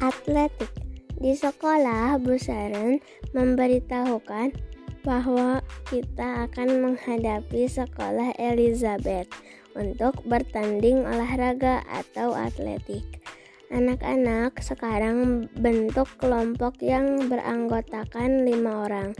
Atletik Di sekolah, Bu Saren memberitahukan bahwa kita akan menghadapi sekolah Elizabeth untuk bertanding olahraga atau atletik. Anak-anak sekarang bentuk kelompok yang beranggotakan lima orang.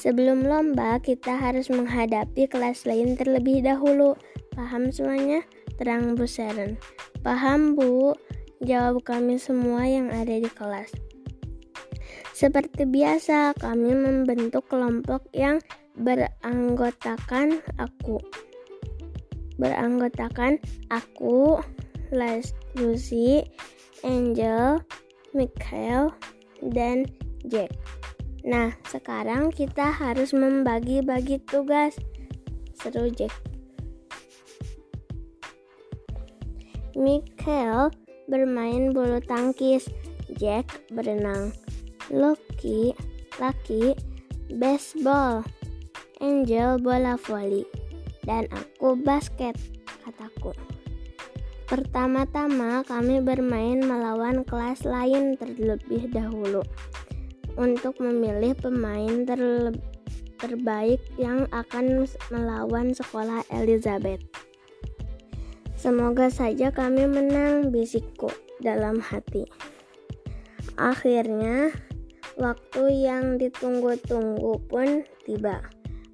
Sebelum lomba, kita harus menghadapi kelas lain terlebih dahulu. Paham semuanya? Terang Bu Saren. Paham, Bu. Jawab kami semua yang ada di kelas. Seperti biasa, kami membentuk kelompok yang beranggotakan aku. Beranggotakan aku, Lucy, Angel, Michael, dan Jack. Nah, sekarang kita harus membagi-bagi tugas. Seru Jack. Michael bermain bulu tangkis, Jack berenang, Lucky baseball, Angel bola voli, dan aku basket, kataku. Pertama-tama kami bermain melawan kelas lain terlebih dahulu. Untuk memilih pemain terbaik yang akan melawan sekolah Elizabeth. Semoga saja kami menang, bisikku dalam hati. Akhirnya, waktu yang ditunggu-tunggu pun tiba.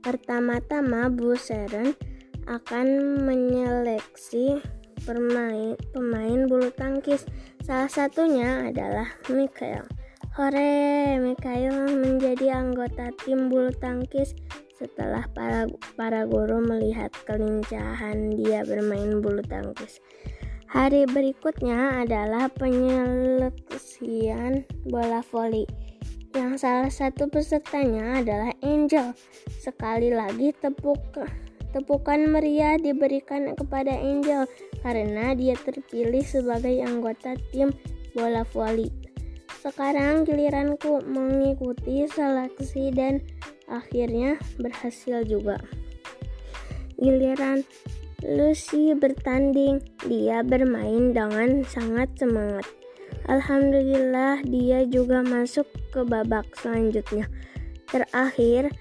Pertama-tama, Bu Seren akan menyeleksi pemain, pemain bulu tangkis. Salah satunya adalah Michael. Hore, Michael menjadi anggota tim bulu tangkis setelah para, para guru melihat kelincahan dia bermain bulu tangkis. Hari berikutnya adalah penyeleksian bola voli yang salah satu pesertanya adalah Angel. Sekali lagi tepuk tepukan meriah diberikan kepada Angel karena dia terpilih sebagai anggota tim bola voli. Sekarang giliranku mengikuti seleksi dan akhirnya berhasil juga. Giliran Lucy bertanding, dia bermain dengan sangat semangat. Alhamdulillah, dia juga masuk ke babak selanjutnya. Terakhir,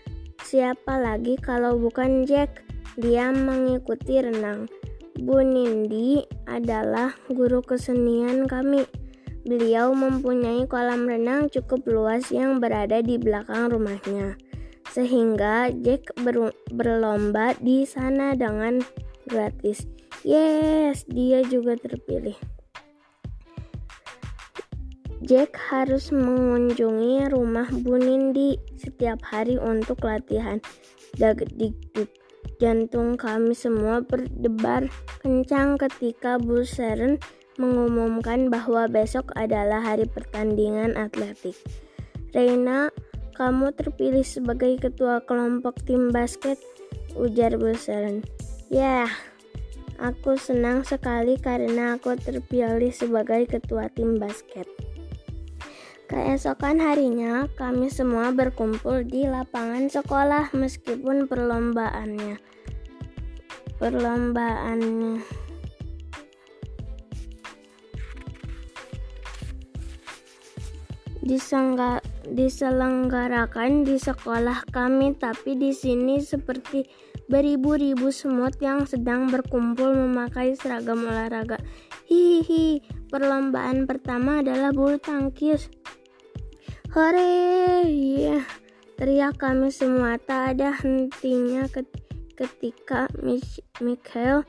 siapa lagi kalau bukan Jack? Dia mengikuti renang. Bu Nindi adalah guru kesenian kami. Beliau mempunyai kolam renang cukup luas yang berada di belakang rumahnya sehingga Jack ber berlomba di sana dengan gratis. Yes, dia juga terpilih. Jack harus mengunjungi rumah Bu Nindi setiap hari untuk latihan. Dagdikduk. Jantung kami semua berdebar kencang ketika Bu Seren mengumumkan bahwa besok adalah hari pertandingan atletik. Reina kamu terpilih sebagai ketua kelompok tim basket, ujar Busaran. Ya, aku senang sekali karena aku terpilih sebagai ketua tim basket. Keesokan harinya, kami semua berkumpul di lapangan sekolah meskipun perlombaannya. Perlombaannya disangga diselenggarakan di sekolah kami, tapi di sini seperti beribu-ribu semut yang sedang berkumpul memakai seragam olahraga. Hihihi, perlombaan pertama adalah bulu tangkis. Hore, ya, teriak kami semua. Tak ada hentinya ketika Michael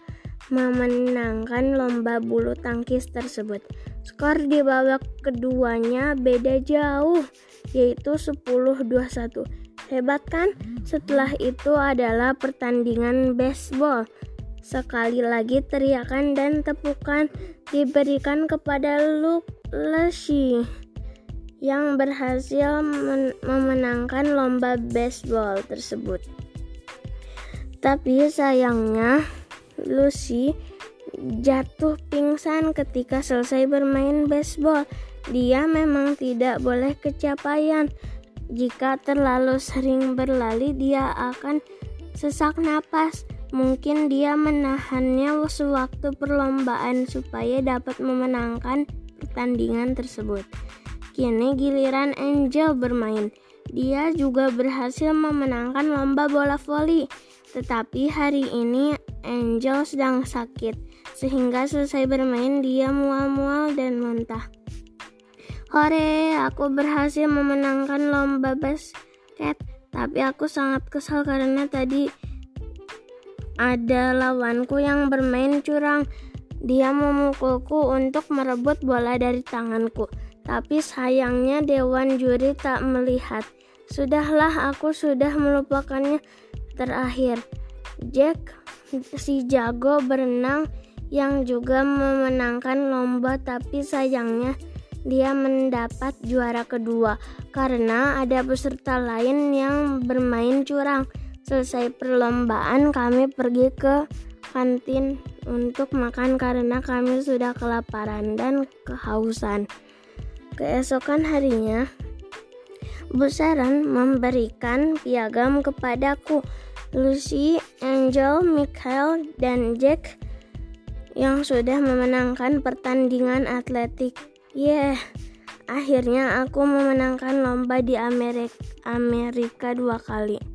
memenangkan lomba bulu tangkis tersebut. Skor di babak keduanya beda jauh, yaitu 10-21. Hebat kan? Setelah itu adalah pertandingan baseball. Sekali lagi teriakan dan tepukan diberikan kepada Luke Leshy yang berhasil memenangkan lomba baseball tersebut. Tapi sayangnya Lucy jatuh pingsan ketika selesai bermain baseball. Dia memang tidak boleh kecapaian. Jika terlalu sering berlari, dia akan sesak napas. Mungkin dia menahannya sewaktu perlombaan supaya dapat memenangkan pertandingan tersebut. Kini giliran Angel bermain. Dia juga berhasil memenangkan lomba bola voli. Tetapi hari ini Angel sedang sakit, sehingga selesai bermain dia mual-mual dan muntah. Hore, aku berhasil memenangkan lomba basket, tapi aku sangat kesal karena tadi ada lawanku yang bermain curang. Dia memukulku untuk merebut bola dari tanganku, tapi sayangnya dewan juri tak melihat. Sudahlah, aku sudah melupakannya. Terakhir, Jack si jago berenang yang juga memenangkan lomba, tapi sayangnya dia mendapat juara kedua karena ada peserta lain yang bermain curang. Selesai perlombaan, kami pergi ke kantin untuk makan karena kami sudah kelaparan dan kehausan. Keesokan harinya, Bu Sharon memberikan piagam kepadaku. Lucy, Angel, Michael, dan Jack yang sudah memenangkan pertandingan atletik. Yeah, akhirnya aku memenangkan lomba di Amerika, Amerika dua kali.